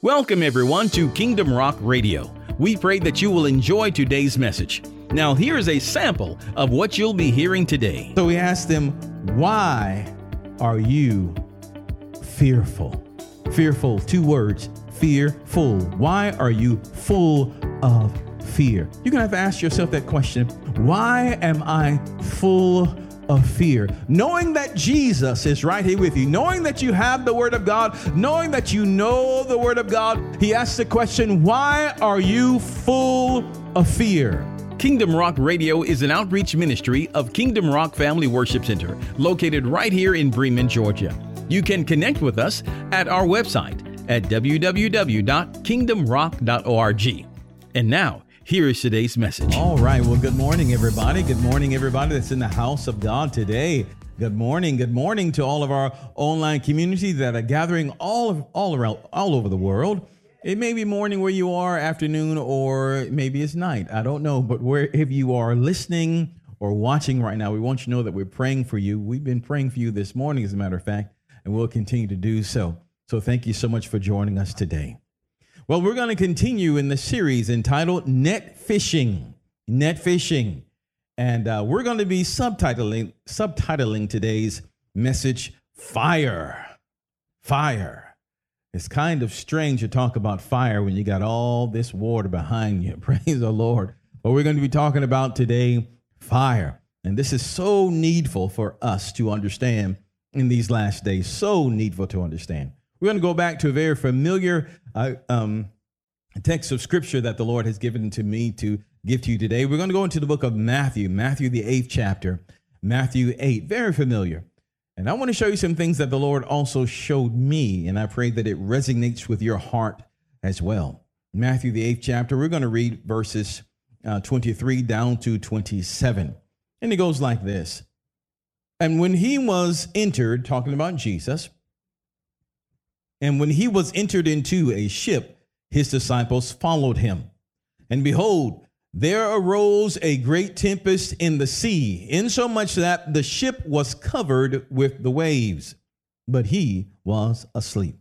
Welcome, everyone, to Kingdom Rock Radio. We pray that you will enjoy today's message. Now, here is a sample of what you'll be hearing today. So we asked them, Why are you fearful? Fearful, two words fearful. Why are you full of fear? You're gonna have to ask yourself that question Why am I full of fear. Knowing that Jesus is right here with you, knowing that you have the Word of God, knowing that you know the Word of God, he asks the question, Why are you full of fear? Kingdom Rock Radio is an outreach ministry of Kingdom Rock Family Worship Center, located right here in Bremen, Georgia. You can connect with us at our website at www.kingdomrock.org. And now, here is today's message. All right. Well, good morning, everybody. Good morning, everybody that's in the house of God today. Good morning. Good morning to all of our online community that are gathering all all around all over the world. It may be morning where you are, afternoon, or maybe it's night. I don't know, but where if you are listening or watching right now, we want you to know that we're praying for you. We've been praying for you this morning, as a matter of fact, and we'll continue to do so. So thank you so much for joining us today. Well, we're going to continue in the series entitled Net Fishing. Net Fishing. And uh, we're going to be subtitling, subtitling today's message Fire. Fire. It's kind of strange to talk about fire when you got all this water behind you. Praise the Lord. But we're going to be talking about today fire. And this is so needful for us to understand in these last days. So needful to understand. We're going to go back to a very familiar uh, um, text of scripture that the Lord has given to me to give to you today. We're going to go into the book of Matthew, Matthew, the eighth chapter, Matthew 8, very familiar. And I want to show you some things that the Lord also showed me, and I pray that it resonates with your heart as well. Matthew, the eighth chapter, we're going to read verses uh, 23 down to 27. And it goes like this And when he was entered, talking about Jesus, and when he was entered into a ship, his disciples followed him. And behold, there arose a great tempest in the sea, insomuch that the ship was covered with the waves, but he was asleep.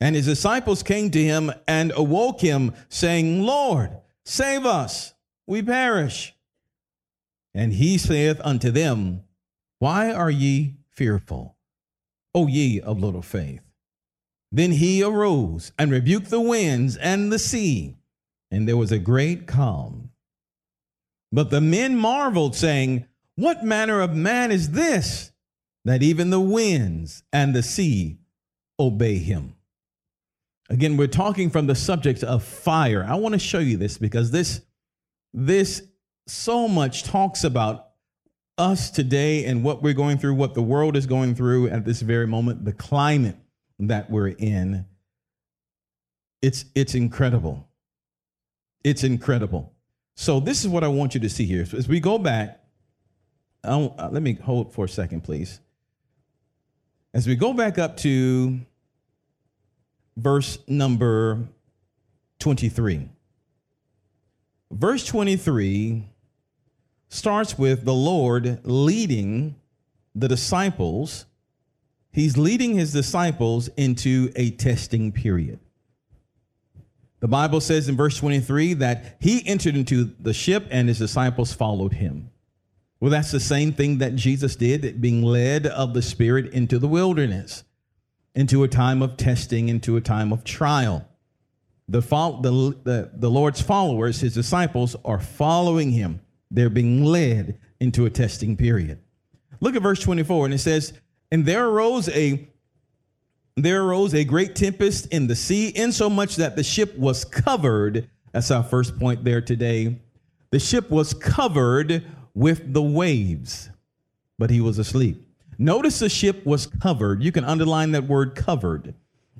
And his disciples came to him and awoke him, saying, Lord, save us, we perish. And he saith unto them, Why are ye fearful, O ye of little faith? Then he arose and rebuked the winds and the sea, and there was a great calm. But the men marveled, saying, What manner of man is this, that even the winds and the sea obey him? Again, we're talking from the subject of fire. I want to show you this because this, this so much talks about us today and what we're going through, what the world is going through at this very moment, the climate that we're in. It's, it's incredible. It's incredible. So, this is what I want you to see here. So as we go back, uh, let me hold for a second, please. As we go back up to verse number 23, verse 23 starts with the Lord leading the disciples he's leading his disciples into a testing period. The Bible says in verse 23 that he entered into the ship and his disciples followed him. Well, that's the same thing that Jesus did, being led of the Spirit into the wilderness, into a time of testing, into a time of trial. The, the, the, the Lord's followers, his disciples, are following him. They're being led into a testing period. Look at verse 24, and it says, and there arose a there arose a great tempest in the sea, insomuch that the ship was covered. That's our first point there today. The ship was covered with the waves, but he was asleep. Notice the ship was covered. You can underline that word covered,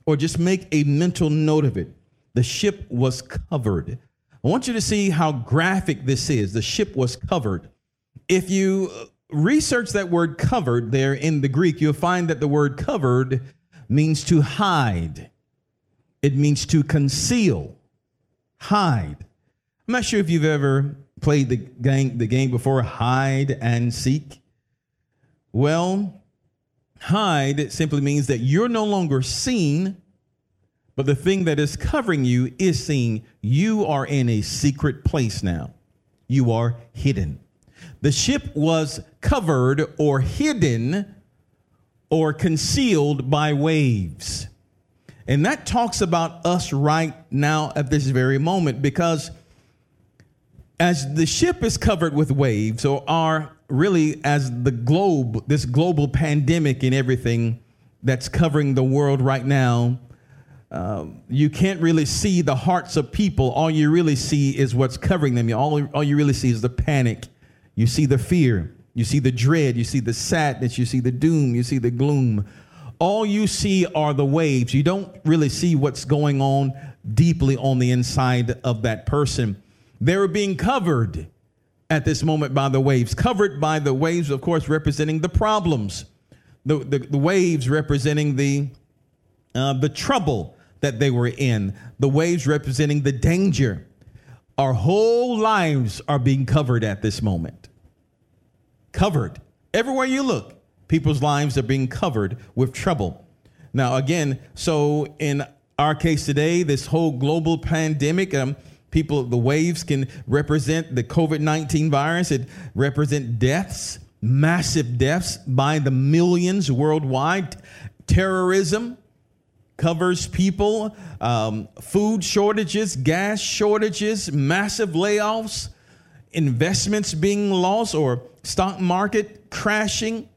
or just make a mental note of it. The ship was covered. I want you to see how graphic this is. The ship was covered. If you research that word covered there in the Greek, you'll find that the word covered means to hide, it means to conceal, hide. I'm not sure if you've ever played the game, the game before, hide and seek. Well, hide simply means that you're no longer seen, But the thing that is covering you is seen. you are in a secret place now. You are hidden. The ship was covered or hidden or concealed by waves. And that talks about us right now at this very moment because as the ship is covered with waves, or are really as the globe, this global pandemic and everything that's covering the world right now, uh, you can't really see the hearts of people. All you really see is what's covering them. All, all you really see is the panic. You see the fear. You see the dread. You see the sadness. You see the doom. You see the gloom all you see are the waves. You don't really see what's going on deeply on the inside of that person. They're being covered at this moment by the waves, covered by the waves, of course, representing the problems, the, the, the waves representing the, uh, the trouble that they were in, the waves representing the danger. Our whole lives are being covered at this moment. Covered. Everywhere you look, people's lives are being covered with trouble. Now, again, so in our case today, this whole global pandemic, um, people, the waves can represent the COVID 19 virus, it represent deaths, massive deaths by the millions worldwide. Terrorism covers people, um, food shortages, gas shortages, massive layoffs, investments being lost, or stock market crashing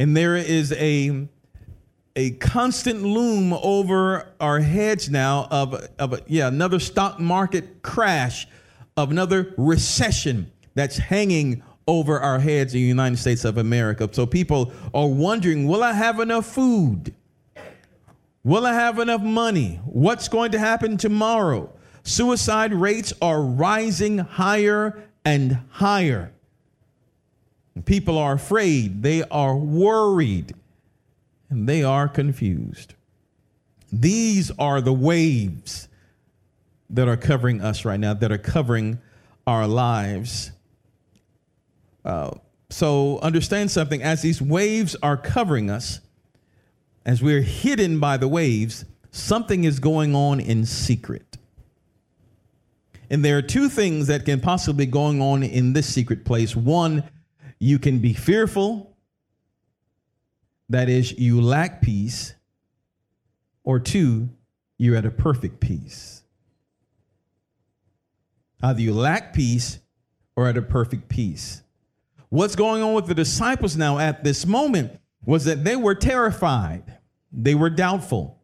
and there is a a constant loom over our heads now of, of a, yeah another stock market crash of another recession that's hanging over our heads in the United States of America. So people are wondering, will I have enough food? Will I have enough money? What's going to happen tomorrow? Suicide rates are rising higher and higher. People are afraid, they are worried, and they are confused. These are the waves that are covering us right now, that are covering our lives. Uh, so understand something as these waves are covering us, as we're hidden by the waves, something is going on in secret. And there are two things that can possibly be going on in this secret place. One you can be fearful, that is, you lack peace, or two, you're at a perfect peace. Either you lack peace or at a perfect peace. What's going on with the disciples now at this moment was that they were terrified, they were doubtful,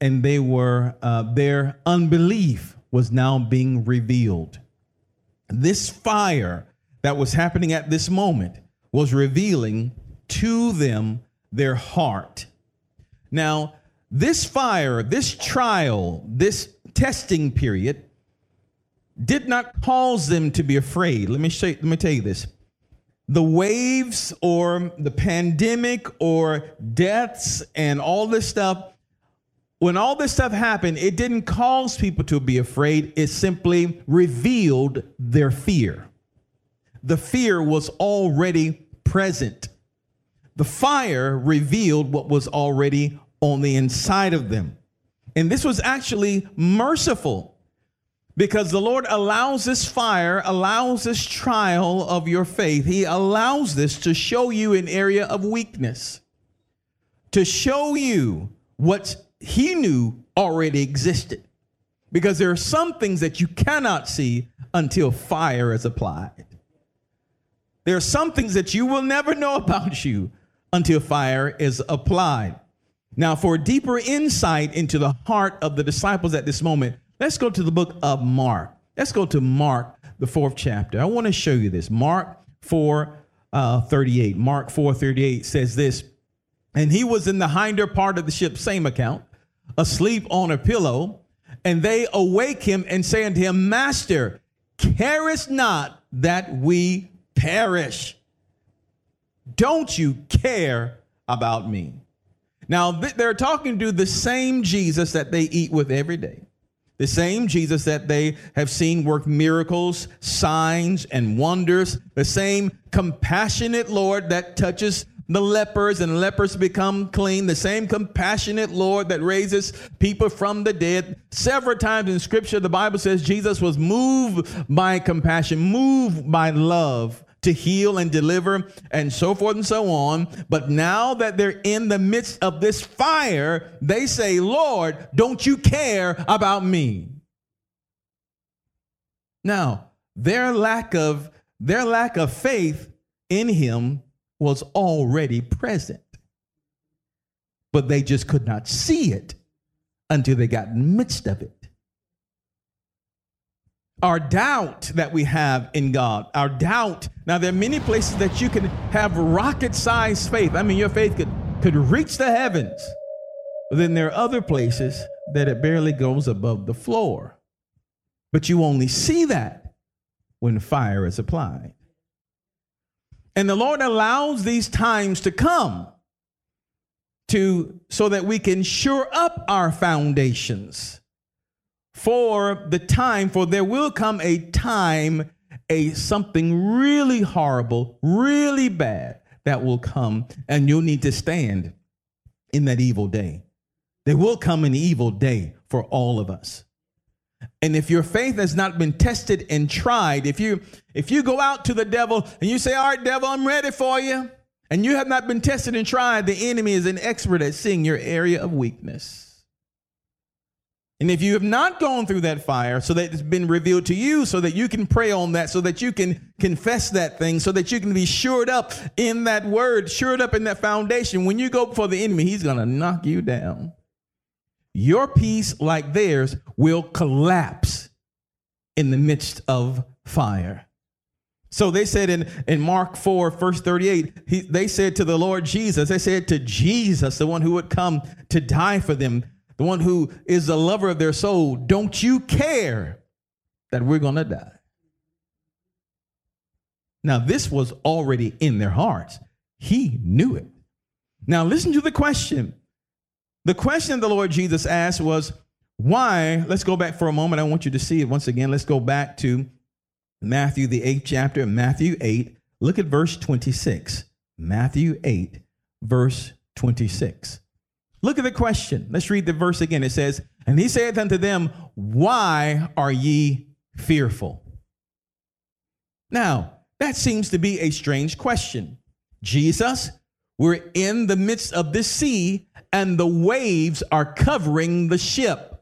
and they were uh, their unbelief was now being revealed. This fire that was happening at this moment was revealing to them their heart. Now, this fire, this trial, this testing period did not cause them to be afraid. Let me show let me tell you this. The waves or the pandemic or deaths and all this stuff, when all this stuff happened, it didn't cause people to be afraid. It simply revealed their fear the fear was already present. The fire revealed what was already on the inside of them. And this was actually merciful because the Lord allows this fire, allows this trial of your faith. He allows this to show you an area of weakness, to show you what He knew already existed. Because there are some things that you cannot see until fire is applied. There are some things that you will never know about you until fire is applied. Now, for a deeper insight into the heart of the disciples at this moment, let's go to the book of Mark. Let's go to Mark, the fourth chapter. I want to show you this. Mark 4 uh, 38. Mark 4 38 says this, and he was in the hinder part of the ship, same account, asleep on a pillow, and they awake him and say unto him, Master, carest not that we perish. Don't you care about me? Now, they're talking to the same Jesus that they eat with every day, the same Jesus that they have seen work miracles, signs, and wonders, the same compassionate Lord that touches the lepers and lepers become clean. The same compassionate Lord that raises people from the dead. Several times in scripture, the Bible says Jesus was moved by compassion, moved by love to heal and deliver and so forth and so on. But now that they're in the midst of this fire, they say, Lord, don't you care about me? Now, their lack of their lack of faith in him was already present. But they just could not see it until they got in the midst of it. Our doubt that we have in God, our doubt. Now, there are many places that you can have rocket sized faith. I mean, your faith could, could reach the heavens. But then there are other places that it barely goes above the floor. But you only see that when fire is applied. And the Lord allows these times to come to so that we can shore up our foundations for the time for there will come a time a something really horrible, really bad that will come and you'll need to stand in that evil day. There will come an evil day for all of us. And if your faith has not been tested and tried, if you if you go out to the devil and you say, "All right, devil, I'm ready for you," and you have not been tested and tried, the enemy is an expert at seeing your area of weakness. And if you have not gone through that fire, so that it's been revealed to you, so that you can pray on that, so that you can confess that thing, so that you can be shored up in that word, shored up in that foundation, when you go before the enemy, he's going to knock you down your peace, like theirs, will collapse in the midst of fire. So they said in, in Mark 4, verse 38, he, they said to the Lord Jesus, they said to Jesus, the one who would come to die for them, the one who is the lover of their soul, don't you care that we're going to die? Now, this was already in their hearts. He knew it. Now, listen to the question the question the Lord Jesus asked was, why? Let's go back for a moment. I want you to see it once again. Let's go back to Matthew, the eighth chapter, Matthew 8. Look at verse 26. Matthew 8, verse 26. Look at the question. Let's read the verse again. It says, And he saith unto them, Why are ye fearful? Now, that seems to be a strange question. Jesus, we're in the midst of the sea and the waves are covering the ship.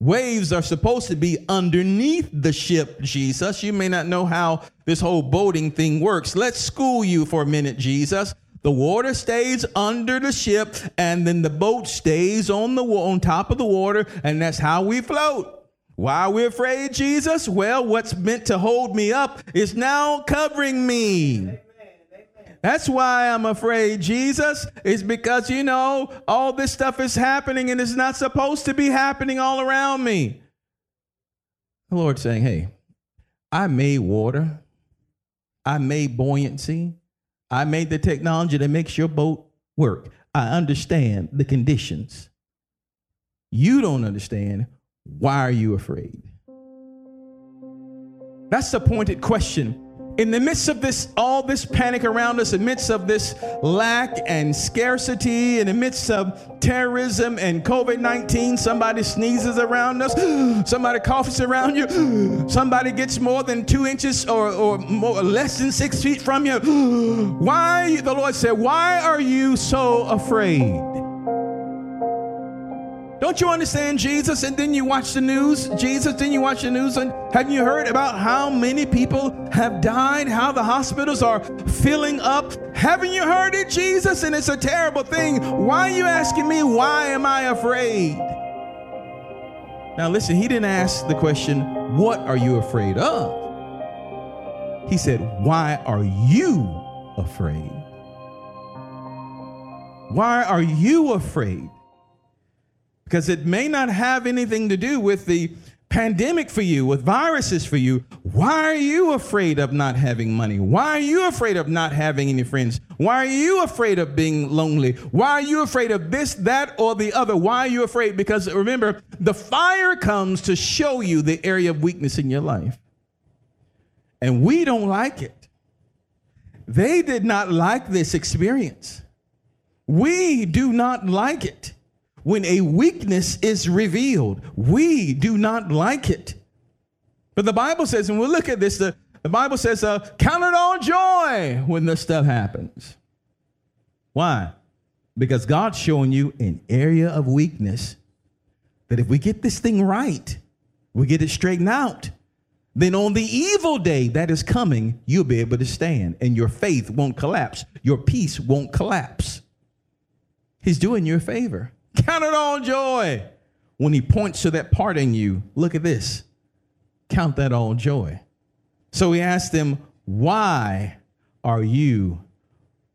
Waves are supposed to be underneath the ship, Jesus. You may not know how this whole boating thing works. Let's school you for a minute, Jesus. The water stays under the ship, and then the boat stays on the on top of the water, and that's how we float. Why are we afraid, Jesus? Well, what's meant to hold me up is now covering me. That's why I'm afraid, Jesus, is because, you know, all this stuff is happening and it's not supposed to be happening all around me. The Lord's saying, hey, I made water, I made buoyancy, I made the technology that makes your boat work. I understand the conditions. You don't understand. Why are you afraid? That's the pointed question in the midst of this, all this panic around us, in the midst of this lack and scarcity, in the midst of terrorism and COVID 19, somebody sneezes around us, somebody coughs around you, somebody gets more than two inches or, or more, less than six feet from you. Why, the Lord said, why are you so afraid? Don't you understand Jesus? And then you watch the news. Jesus, then you watch the news. And have you heard about how many people have died? How the hospitals are filling up? Haven't you heard it, Jesus? And it's a terrible thing. Why are you asking me, why am I afraid? Now, listen, he didn't ask the question, what are you afraid of? He said, why are you afraid? Why are you afraid? Because it may not have anything to do with the pandemic for you, with viruses for you. Why are you afraid of not having money? Why are you afraid of not having any friends? Why are you afraid of being lonely? Why are you afraid of this, that, or the other? Why are you afraid? Because remember, the fire comes to show you the area of weakness in your life. And we don't like it. they did not like this experience. We do not like it. When a weakness is revealed, we do not like it. But the Bible says, and we'll look at this, the, the Bible says, uh, count it all joy when this stuff happens. Why? Because God's showing you an area of weakness that if we get this thing right, we get it straightened out, then on the evil day that is coming, you'll be able to stand and your faith won't collapse. Your peace won't collapse. He's doing you a favor. Count it all joy. When he points to that part in you, look at this. Count that all joy. So he asked them, Why are you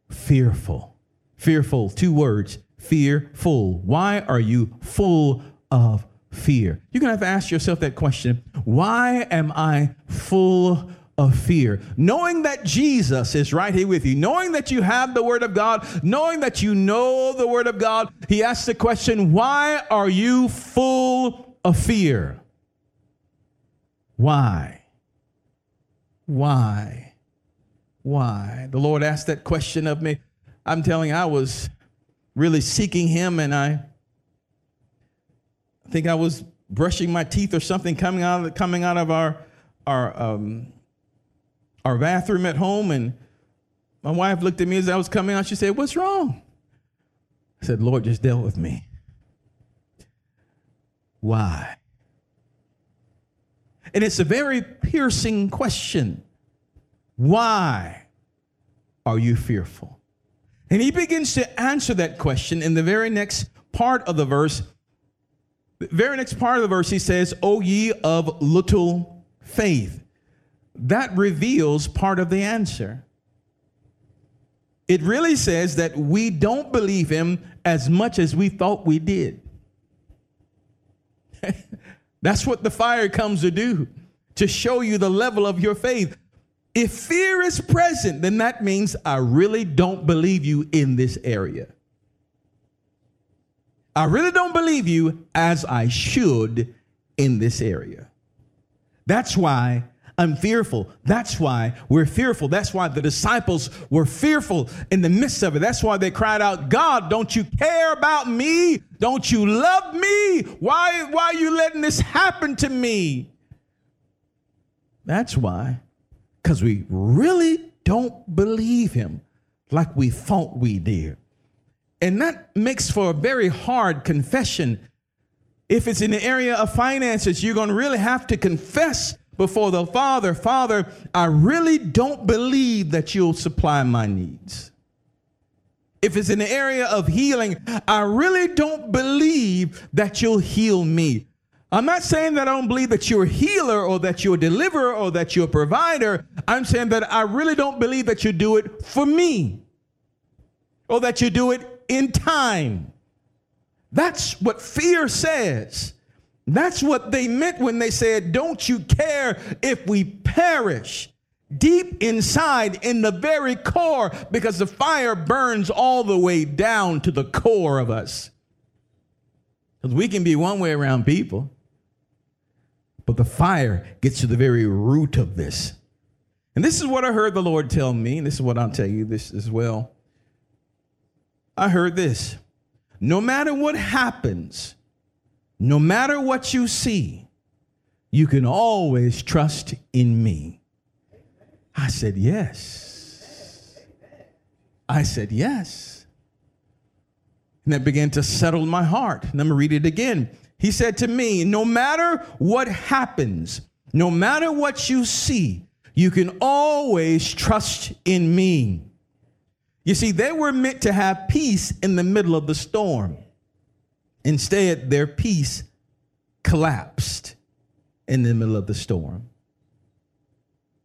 fearful? Fearful, two words, fearful. Why are you full of fear? You're going to have to ask yourself that question. Why am I full of fear. Knowing that Jesus is right here with you, knowing that you have the Word of God, knowing that you know the Word of God, he asks the question, Why are you full of fear? Why? Why? Why? The Lord asked that question of me. I'm telling you, I was really seeking Him, and I think I was brushing my teeth or something coming out of, coming out of our, our um, our bathroom at home, and my wife looked at me as I was coming out. She said, What's wrong? I said, Lord just dealt with me. Why? And it's a very piercing question. Why are you fearful? And he begins to answer that question in the very next part of the verse. The very next part of the verse, he says, O ye of little faith that reveals part of the answer. It really says that we don't believe him as much as we thought we did. That's what the fire comes to do, to show you the level of your faith. If fear is present, then that means I really don't believe you in this area. I really don't believe you as I should in this area. That's why I'm fearful. That's why we're fearful. That's why the disciples were fearful in the midst of it. That's why they cried out, God, don't you care about me? Don't you love me? Why, why are you letting this happen to me? That's why, because we really don't believe him like we thought we did. And that makes for a very hard confession. If it's in the area of finances, you're going to really have to confess before the Father, Father, I really don't believe that you'll supply my needs. If it's an area of healing, I really don't believe that you'll heal me. I'm not saying that I don't believe that you're a healer or that you're a deliverer or that you're a provider. I'm saying that I really don't believe that you do it for me or that you do it in time. That's what fear says. That's what they meant when they said, Don't you care if we perish? Deep inside, in the very core, because the fire burns all the way down to the core of us. Because we can be one way around people, but the fire gets to the very root of this. And this is what I heard the Lord tell me, and this is what I'll tell you this as well. I heard this no matter what happens, no matter what you see, you can always trust in me. I said, Yes. I said, Yes. And that began to settle my heart. Let me read it again. He said to me, No matter what happens, no matter what you see, you can always trust in me. You see, they were meant to have peace in the middle of the storm. Instead, their peace collapsed in the middle of the storm.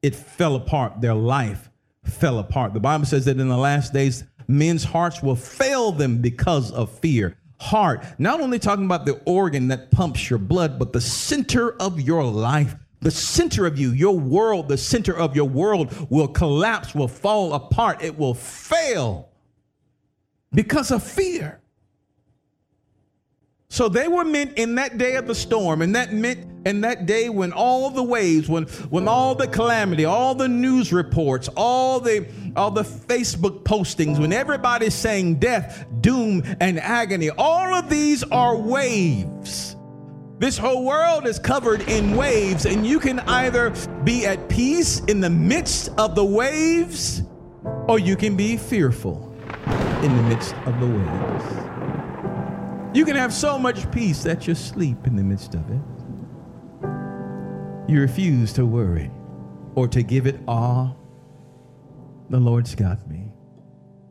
It fell apart. Their life fell apart. The Bible says that in the last days, men's hearts will fail them because of fear. Heart, not only talking about the organ that pumps your blood, but the center of your life, the center of you, your world, the center of your world will collapse, will fall apart, it will fail because of fear. So they were meant in that day of the storm, and that meant in that day when all the waves, when when all the calamity, all the news reports, all the all the Facebook postings, when everybody's saying death, doom, and agony, all of these are waves. This whole world is covered in waves, and you can either be at peace in the midst of the waves, or you can be fearful in the midst of the waves. You can have so much peace that you sleep in the midst of it. You refuse to worry or to give it all. The Lord's got me.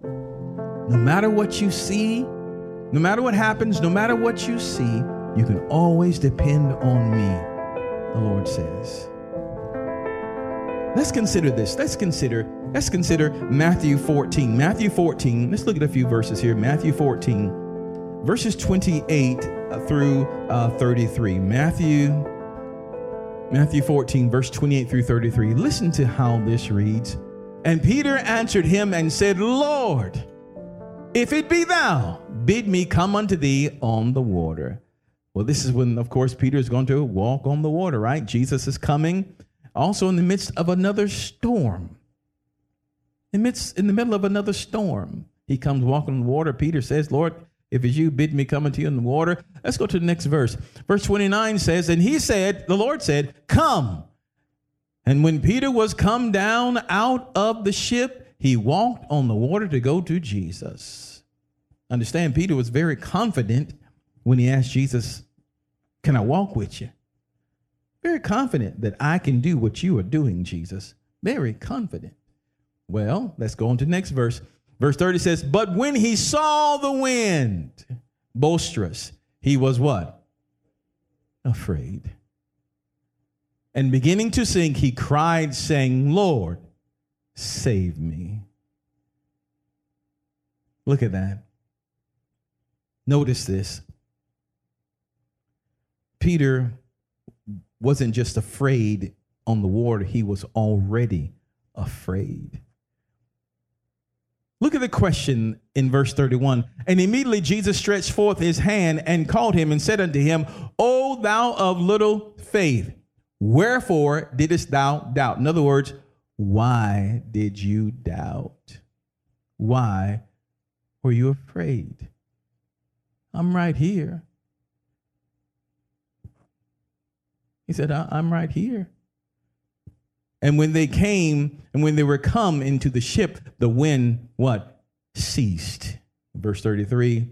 No matter what you see, no matter what happens, no matter what you see, you can always depend on me, the Lord says. Let's consider this. Let's consider let's consider Matthew 14. Matthew 14. Let's look at a few verses here. Matthew 14 verses 28 uh, through uh, 33. Matthew, Matthew 14, verse 28 through 33. Listen to how this reads. And Peter answered him and said, Lord, if it be thou, bid me come unto thee on the water. Well, this is when, of course, Peter is going to walk on the water, right? Jesus is coming also in the midst of another storm. In, midst, in the middle of another storm, he comes walking on the water. Peter says, Lord, if it's you, bid me come unto you in the water. Let's go to the next verse. Verse 29 says, And he said, The Lord said, Come. And when Peter was come down out of the ship, he walked on the water to go to Jesus. Understand, Peter was very confident when he asked Jesus, Can I walk with you? Very confident that I can do what you are doing, Jesus. Very confident. Well, let's go on to the next verse. Verse 30 says, But when he saw the wind boisterous, he was what? Afraid. And beginning to sink, he cried, saying, Lord, save me. Look at that. Notice this. Peter wasn't just afraid on the water, he was already afraid. Look at the question in verse 31. And immediately Jesus stretched forth his hand and called him and said unto him, O thou of little faith, wherefore didst thou doubt? In other words, why did you doubt? Why were you afraid? I'm right here. He said, I'm right here. And when they came and when they were come into the ship, the wind what? Ceased. Verse 33.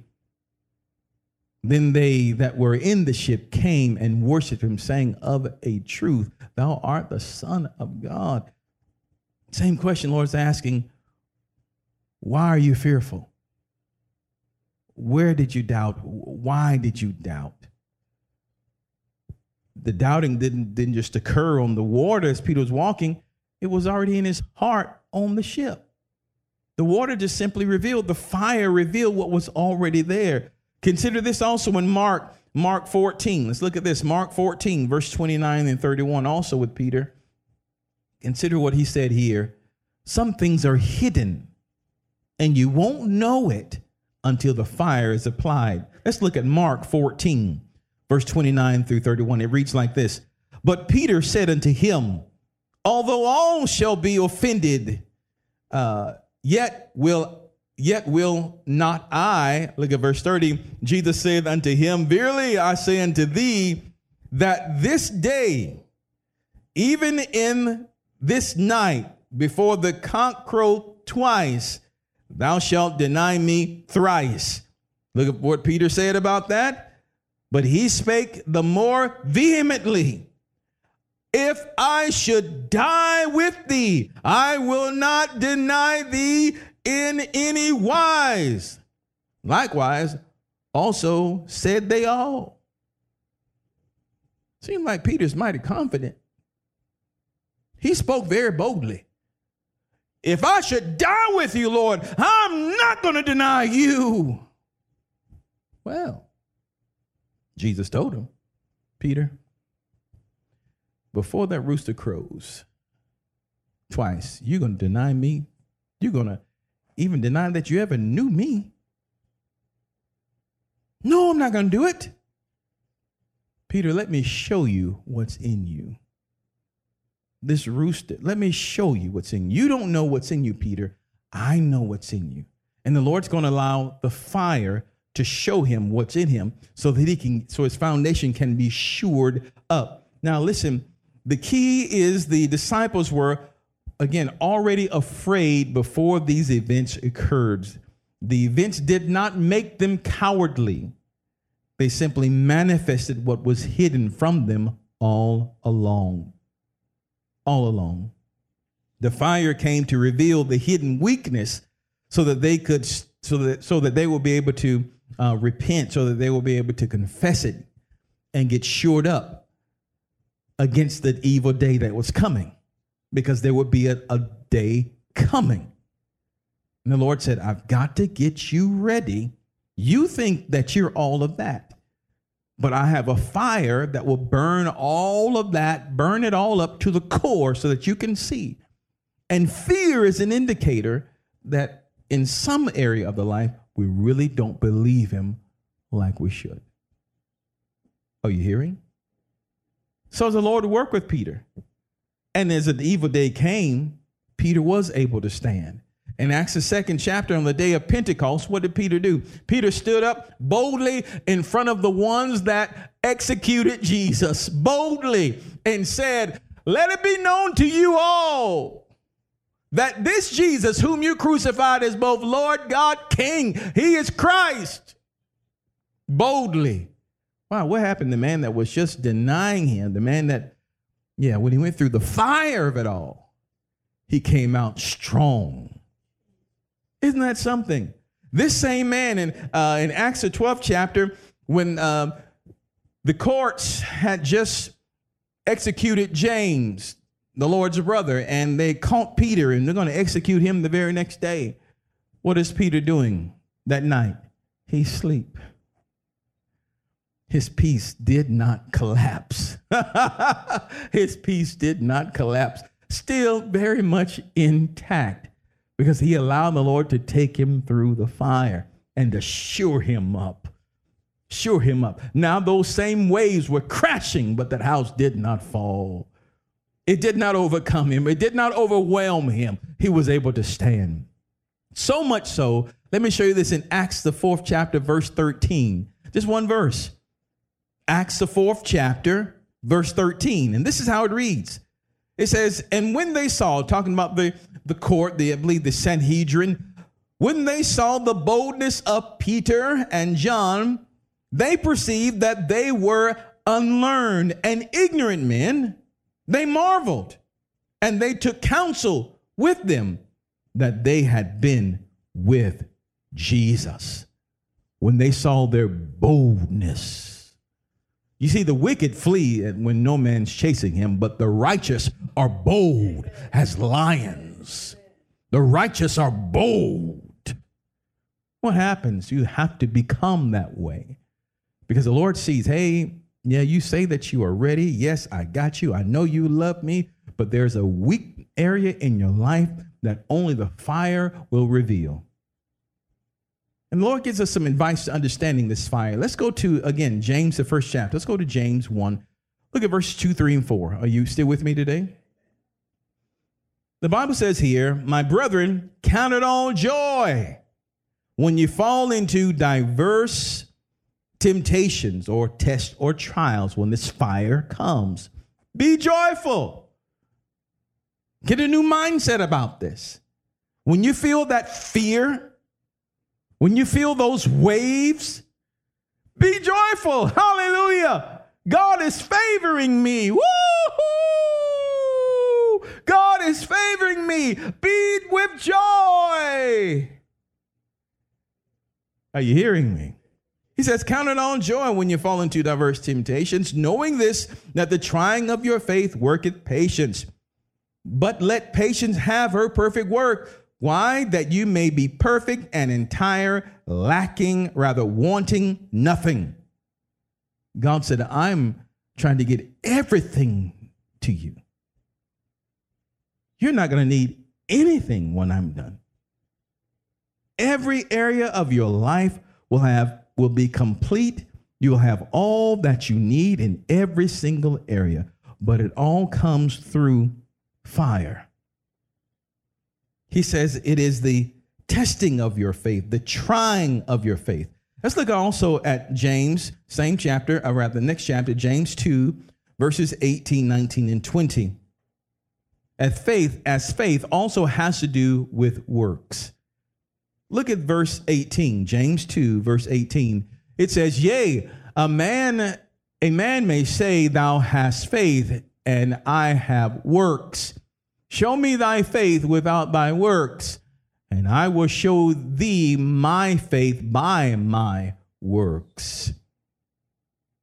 Then they that were in the ship came and worshiped him, saying, Of a truth, thou art the Son of God. Same question, Lord's asking, Why are you fearful? Where did you doubt? Why did you doubt? The doubting didn't, didn't just occur on the water as Peter was walking, it was already in his heart on the ship. The water just simply revealed, the fire revealed what was already there. Consider this also in Mark, Mark 14. Let's look at this. Mark 14, verse 29 and 31, also with Peter. Consider what he said here. Some things are hidden, and you won't know it until the fire is applied. Let's look at Mark 14, verse 29 through 31. It reads like this But Peter said unto him, Although all shall be offended, uh, yet will yet will not I. Look at verse 30. Jesus said unto him, Verily I say unto thee, that this day, even in this night, before the cock crow twice, thou shalt deny me thrice. Look at what Peter said about that. But he spake the more vehemently, If I should die with thee, I will not deny thee in any wise. Likewise, also said they all. Seemed like Peter's mighty confident. He spoke very boldly. If I should die with you, Lord, I'm not going to deny you. Well, Jesus told him, Peter, before that rooster crows twice, you're going to deny me. You're going to even deny that you ever knew me. No, I'm not going to do it. Peter, let me show you what's in you. This rooster, let me show you what's in you. You don't know what's in you, Peter. I know what's in you. And the Lord's going to allow the fire to show him what's in him so that he can, so his foundation can be shored up. Now, listen, the key is the disciples were, again, already afraid before these events occurred. The events did not make them cowardly, they simply manifested what was hidden from them all along. All along. The fire came to reveal the hidden weakness so that they could so that so that they will be able to uh, repent, so that they will be able to confess it and get shored up against the evil day that was coming, because there would be a, a day coming. And the Lord said, I've got to get you ready. You think that you're all of that. But I have a fire that will burn all of that, burn it all up to the core so that you can see. And fear is an indicator that in some area of the life, we really don't believe him like we should. Are you hearing? So the Lord worked with Peter. And as an evil day came, Peter was able to stand. In Acts the second chapter, on the day of Pentecost, what did Peter do? Peter stood up boldly in front of the ones that executed Jesus, boldly, and said, Let it be known to you all that this Jesus, whom you crucified, is both Lord God, King. He is Christ. Boldly. Wow, what happened? The man that was just denying him, the man that, yeah, when he went through the fire of it all, he came out strong. Isn't that something? This same man in, uh, in Acts the 12th chapter, when uh, the courts had just executed James, the Lord's brother, and they caught Peter and they're going to execute him the very next day. What is Peter doing that night? He's asleep. His peace did not collapse. His peace did not collapse. Still very much intact because he allowed the Lord to take him through the fire and to shore him up. Shore him up. Now, those same waves were crashing, but that house did not fall. It did not overcome him, it did not overwhelm him. He was able to stand. So much so, let me show you this in Acts, the fourth chapter, verse 13. Just one verse. Acts, the fourth chapter, verse 13. And this is how it reads it says, And when they saw, talking about the, the court, the, I believe the Sanhedrin, when they saw the boldness of Peter and John, they perceived that they were unlearned and ignorant men they marveled and they took counsel with them that they had been with Jesus when they saw their boldness. You see, the wicked flee when no man's chasing him, but the righteous are bold as lions. The righteous are bold. What happens? You have to become that way because the Lord sees, hey, yeah, you say that you are ready. Yes, I got you. I know you love me, but there's a weak area in your life that only the fire will reveal. And the Lord gives us some advice to understanding this fire. Let's go to, again, James, the first chapter. Let's go to James 1. Look at verses 2, 3, and 4. Are you still with me today? The Bible says here, My brethren, count it all joy when you fall into diverse temptations or tests or trials when this fire comes. Be joyful. Get a new mindset about this. When you feel that fear, when you feel those waves, be joyful. Hallelujah. God is favoring me. Woo! God is favoring me. Be with joy. Are you hearing me? He says, Count it all joy when you fall into diverse temptations, knowing this, that the trying of your faith worketh patience. But let patience have her perfect work. Why? That you may be perfect and entire, lacking, rather wanting nothing. God said, I'm trying to get everything to you. You're not going to need anything when I'm done. Every area of your life will have will be complete You'll have all that you need in every single area, but it all comes through fire. He says it is the testing of your faith, the trying of your faith. Let's look also at James, same chapter, or rather the next chapter, James 2, verses 18, 19, and 20. As faith, as faith also has to do with works. Look at verse 18, James 2, verse 18. It says, Yea, a man, a man may say, Thou hast faith, and I have works. Show me thy faith without thy works, and I will show thee my faith by my works.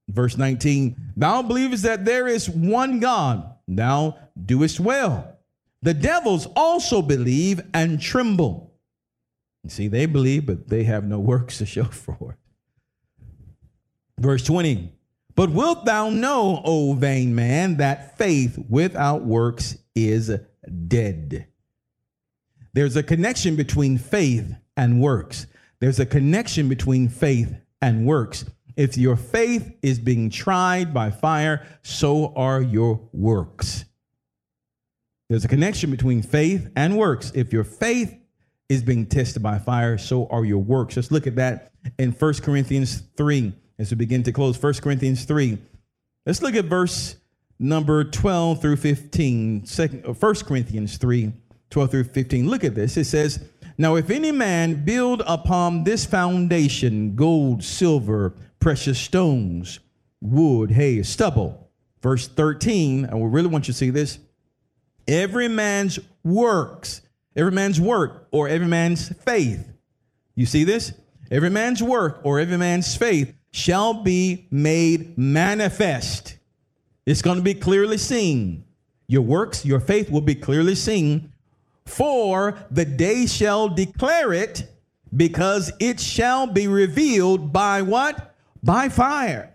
Verse 19, Thou believest that there is one God, thou doest well. The devils also believe and tremble. You see, they believe, but they have no works to show for it. Verse 20 But wilt thou know, O vain man, that faith without works is dead? There's a connection between faith and works. There's a connection between faith and works. If your faith is being tried by fire, so are your works. There's a connection between faith and works. If your faith is being tested by fire, so are your works. Let's look at that in 1 Corinthians 3 as we begin to close 1 Corinthians 3. Let's look at verse number 12 through 15. Second, 1 uh, Corinthians 3, 12 through 15. Look at this. It says, Now if any man build upon this foundation gold, silver, precious stones, wood, hay, stubble. Verse 13, and we really want you to see this. Every man's works every man's work or every man's faith. You see this? Every man's work or every man's faith shall be made manifest. It's going to be clearly seen. Your works, your faith will be clearly seen. For the day shall declare it, because it shall be revealed by what? By fire.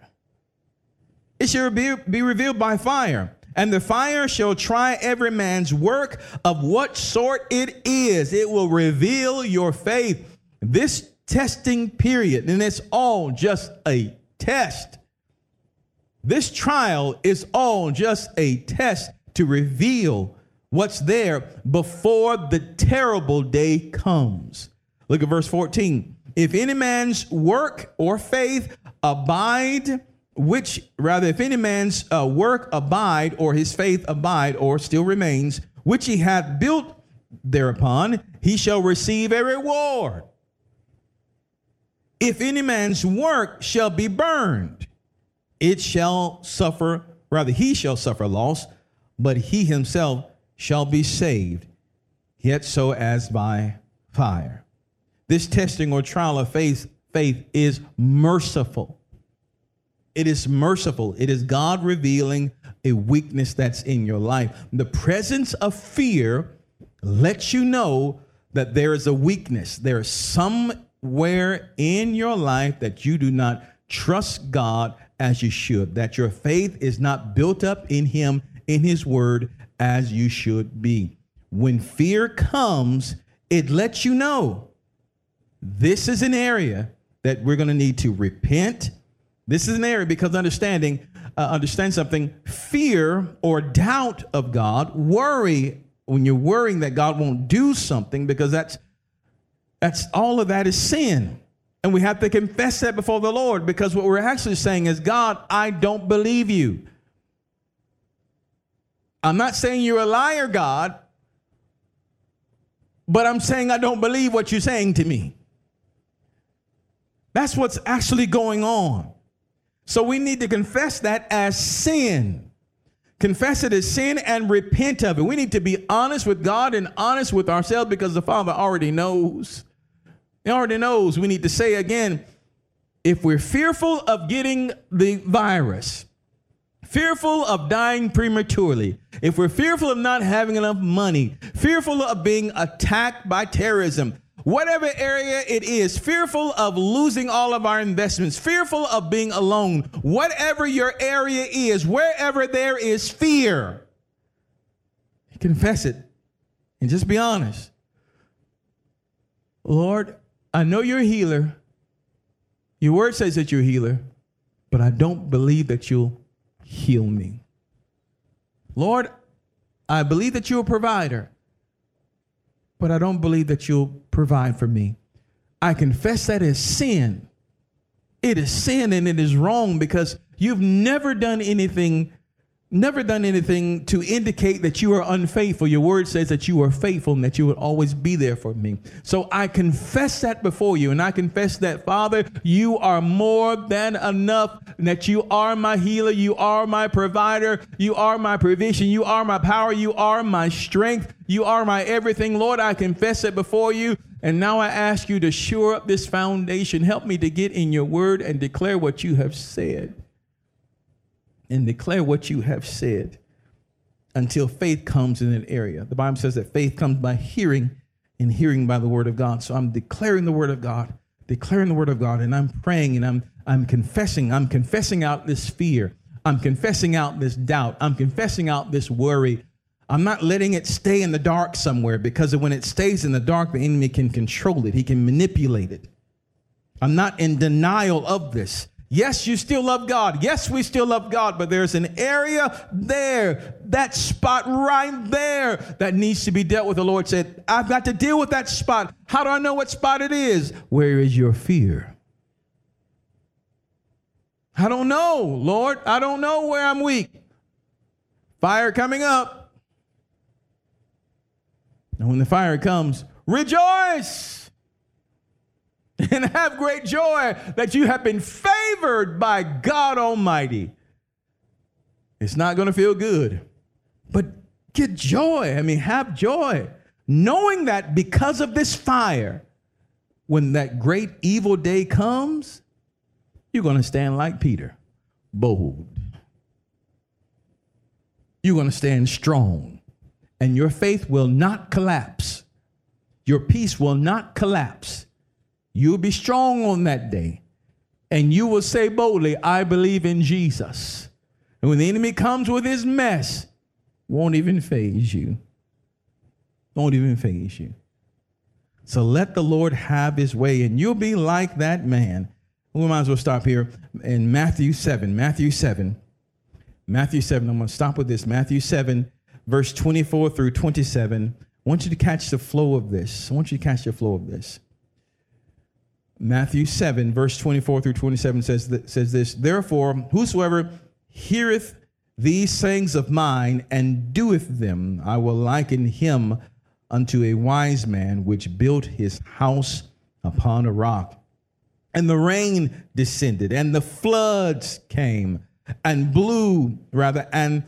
It shall be, be revealed by fire and the fire shall try every man's work of what sort it is. It will reveal your faith. This testing period, and it's all just a test. This trial is all just a test to reveal what's there before the terrible day comes. Look at verse 14. If any man's work or faith abide, which rather if any man's uh, work abide or his faith abide or still remains which he hath built thereupon he shall receive a reward. If any man's work shall be burned it shall suffer rather he shall suffer loss but he himself shall be saved yet so as by fire. This testing or trial of faith faith is merciful it is merciful. It is God revealing a weakness that's in your life. The presence of fear lets you know that there is a weakness. There is somewhere in your life that you do not trust God as you should, that your faith is not built up in Him, in His Word, as you should be. When fear comes, it lets you know this is an area that we're going to need to repent this is an area because understanding, uh, understand something, fear or doubt of God, worry when you're worrying that God won't do something because that's that's all of that is sin. And we have to confess that before the Lord because what we're actually saying is, God, I don't believe you. I'm not saying you're a liar, God, but I'm saying I don't believe what you're saying to me. That's what's actually going on. So we need to confess that as sin. Confess it as sin and repent of it. We need to be honest with God and honest with ourselves because the Father already knows. He already knows. We need to say again if we're fearful of getting the virus, fearful of dying prematurely, if we're fearful of not having enough money, fearful of being attacked by terrorism, whatever area it is, fearful of losing all of our investments, fearful of being alone, whatever your area is, wherever there is fear, confess it and just be honest. Lord, I know you're a healer. Your word says that you're a healer. but I don't believe that you'll heal me. Lord, I believe that you're a provider, but I don't believe that you'll provide for me. I confess that is sin. It is sin and it is wrong because you've never done anything never done anything to indicate that you are unfaithful. Your word says that you are faithful and that you would always be there for me. So I confess that before you, and I confess that, Father, you are more than enough, that you are my healer, you are my provider, you are my provision, you are my power, you are my strength, you are my everything. Lord, I confess it before you. And now I ask you to shore up this foundation. Help me to get in your word and declare what you have said and declare what you have said until faith comes in an area. The Bible says that faith comes by hearing and hearing by the word of God. So I'm declaring the word of God, declaring the word of God, and I'm praying and I'm I'm confessing, I'm confessing out this fear. I'm confessing out this doubt. I'm confessing out this worry. I'm not letting it stay in the dark somewhere because when it stays in the dark, the enemy can control it. He can manipulate it. I'm not in denial of this. Yes, you still love God. Yes, we still love God, but there's an area there, that spot right there that needs to be dealt with. The Lord said, I've got to deal with that spot. How do I know what spot it is? Where is your fear? I don't know, Lord. I don't know where I'm weak. Fire coming up. And when the fire comes, rejoice and have great joy that you have been favored by God Almighty. It's not going to feel good, but get joy. I mean, have joy, knowing that because of this fire, when that great evil day comes, you're going to stand like Peter, bold. You're going to stand strong, and your faith will not collapse. Your peace will not collapse You'll be strong on that day. And you will say boldly, I believe in Jesus. And when the enemy comes with his mess, won't even faze you. Won't even faze you. So let the Lord have his way, and you'll be like that man. We might as well stop here in Matthew 7. Matthew 7. Matthew 7. I'm going to stop with this. Matthew 7, verse 24 through 27. I want you to catch the flow of this. I want you to catch the flow of this. Matthew 7, verse 24 through 27 says, th- says this Therefore, whosoever heareth these sayings of mine and doeth them, I will liken him unto a wise man which built his house upon a rock. And the rain descended, and the floods came, and blew, rather, and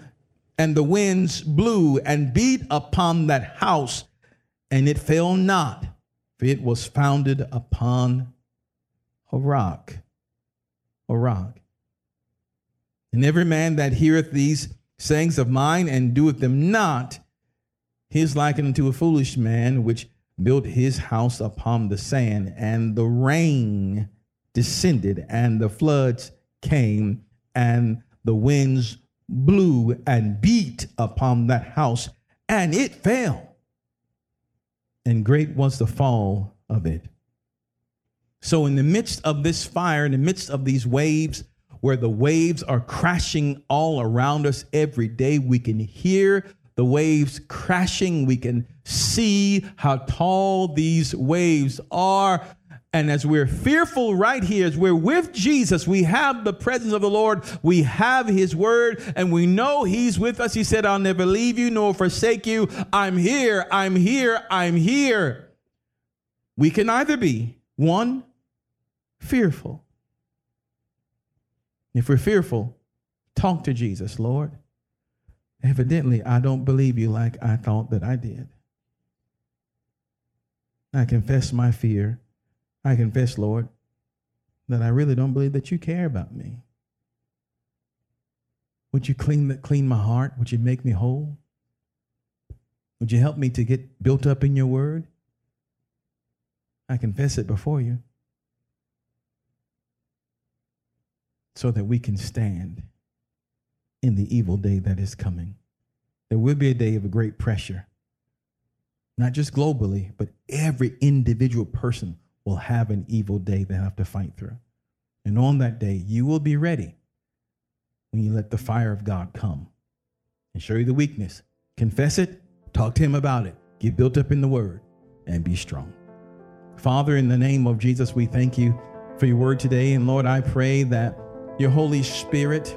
and the winds blew and beat upon that house, and it fell not, for it was founded upon a rock, a rock. And every man that heareth these sayings of mine and doeth them not, is likened unto a foolish man which built his house upon the sand, and the rain descended, and the floods came, and the winds blew and beat upon that house, and it fell. And great was the fall of it. So, in the midst of this fire, in the midst of these waves, where the waves are crashing all around us every day, we can hear the waves crashing. We can see how tall these waves are. And as we're fearful right here, as we're with Jesus, we have the presence of the Lord, we have his word, and we know he's with us. He said, I'll never leave you nor forsake you. I'm here, I'm here, I'm here. We can either be one, fearful. If we're fearful, talk to Jesus, Lord. Evidently, I don't believe you like I thought that I did. I confess my fear. I confess, Lord, that I really don't believe that you care about me. Would you clean, the, clean my heart? Would you make me whole? Would you help me to get built up in your word? I confess it before you. So that we can stand in the evil day that is coming. There will be a day of a great pressure, not just globally, but every individual person will have an evil day they have to fight through. And on that day, you will be ready when you let the fire of God come and show you the weakness. Confess it, talk to Him about it, get built up in the Word, and be strong. Father, in the name of Jesus, we thank you for your word today. And Lord, I pray that your Holy Spirit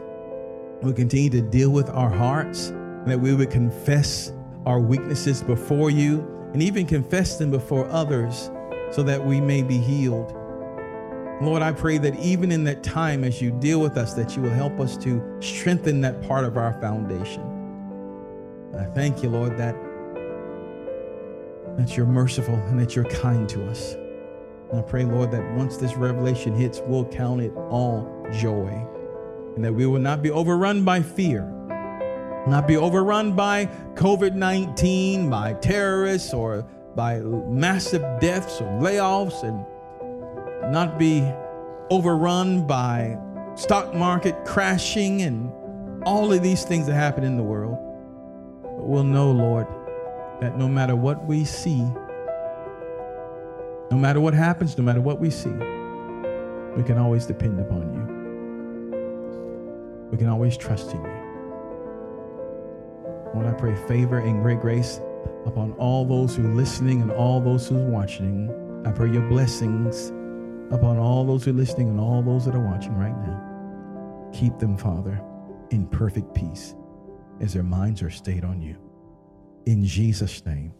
will continue to deal with our hearts, that we would confess our weaknesses before you and even confess them before others so that we may be healed. Lord, I pray that even in that time as you deal with us, that you will help us to strengthen that part of our foundation. I thank you, Lord, that, that you're merciful and that you're kind to us. And I pray, Lord, that once this revelation hits, we'll count it all joy and that we will not be overrun by fear, not be overrun by COVID 19, by terrorists, or by massive deaths or layoffs, and not be overrun by stock market crashing and all of these things that happen in the world. But we'll know, Lord, that no matter what we see, no matter what happens, no matter what we see, we can always depend upon you. We can always trust in you. Lord, I pray favor and great grace upon all those who are listening and all those who are watching. I pray your blessings upon all those who are listening and all those that are watching right now. Keep them, Father, in perfect peace as their minds are stayed on you. In Jesus' name,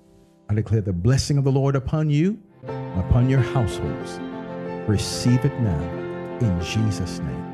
I declare the blessing of the Lord upon you, upon your households. Receive it now in Jesus' name.